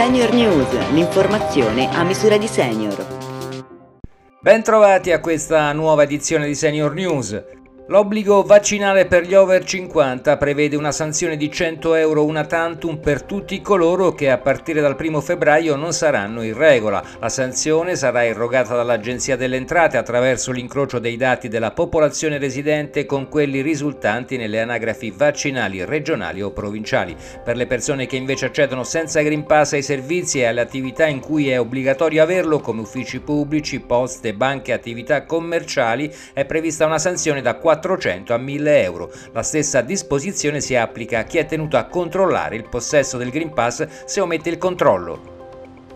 Senior News, l'informazione a misura di senior. Bentrovati a questa nuova edizione di Senior News. L'obbligo vaccinale per gli over 50 prevede una sanzione di 100 euro una tantum per tutti coloro che a partire dal 1 febbraio non saranno in regola. La sanzione sarà erogata dall'Agenzia delle Entrate attraverso l'incrocio dei dati della popolazione residente con quelli risultanti nelle anagrafi vaccinali regionali o provinciali. Per le persone che invece accedono senza Green Pass ai servizi e alle attività in cui è obbligatorio averlo, come uffici pubblici, poste, banche e attività commerciali, è prevista una sanzione da 4 400 a 1000 euro. La stessa disposizione si applica a chi è tenuto a controllare il possesso del Green Pass se omette il controllo.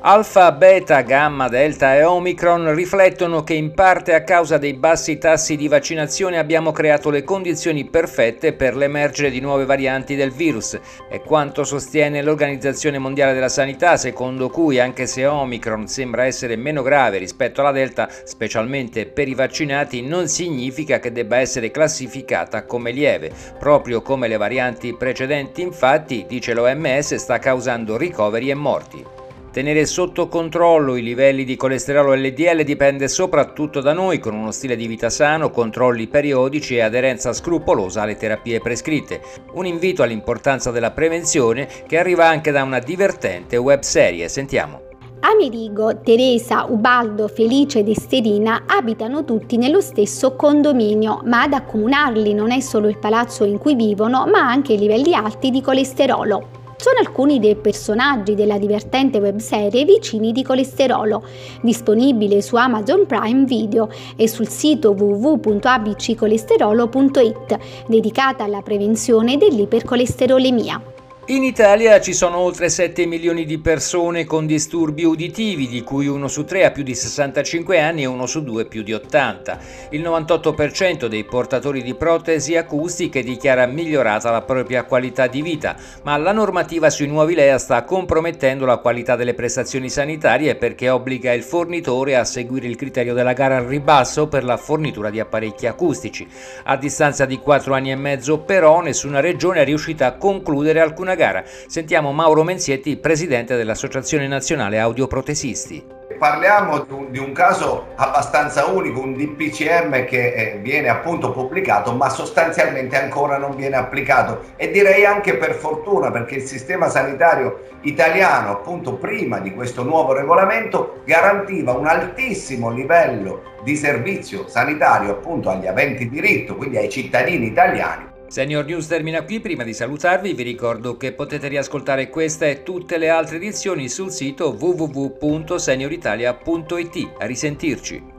Alfa, beta, gamma, delta e omicron riflettono che in parte a causa dei bassi tassi di vaccinazione abbiamo creato le condizioni perfette per l'emergere di nuove varianti del virus. È quanto sostiene l'Organizzazione Mondiale della Sanità, secondo cui anche se omicron sembra essere meno grave rispetto alla delta, specialmente per i vaccinati, non significa che debba essere classificata come lieve. Proprio come le varianti precedenti, infatti, dice l'OMS, sta causando ricoveri e morti. Tenere sotto controllo i livelli di colesterolo LDL dipende soprattutto da noi con uno stile di vita sano, controlli periodici e aderenza scrupolosa alle terapie prescritte. Un invito all'importanza della prevenzione che arriva anche da una divertente web serie. Sentiamo. Amerigo, Teresa, Ubaldo, Felice ed Esterina abitano tutti nello stesso condominio, ma ad accomunarli non è solo il palazzo in cui vivono, ma anche i livelli alti di colesterolo sono alcuni dei personaggi della divertente webserie Vicini di colesterolo, disponibile su Amazon Prime Video e sul sito www.abccolesterolo.it, dedicata alla prevenzione dell'ipercolesterolemia. In Italia ci sono oltre 7 milioni di persone con disturbi uditivi, di cui uno su tre ha più di 65 anni e uno su due più di 80. Il 98% dei portatori di protesi acustiche dichiara migliorata la propria qualità di vita, ma la normativa sui nuovi LEA sta compromettendo la qualità delle prestazioni sanitarie perché obbliga il fornitore a seguire il criterio della gara al ribasso per la fornitura di apparecchi acustici. A distanza di 4 anni e mezzo però nessuna regione è riuscita a concludere alcuna gara. Sentiamo Mauro Menzietti, presidente dell'Associazione Nazionale Audioprotesisti. Parliamo di un, di un, caso abbastanza unico, un DPCM che eh, viene appunto pubblicato ma sostanzialmente ancora non viene applicato e direi anche per fortuna perché il sistema sanitario italiano appunto prima di questo nuovo regolamento garantiva un altissimo livello di servizio sanitario appunto agli aventi diritto, quindi ai cittadini italiani Senior News termina qui, prima di salutarvi vi ricordo che potete riascoltare questa e tutte le altre edizioni sul sito www.senioritalia.it. A risentirci!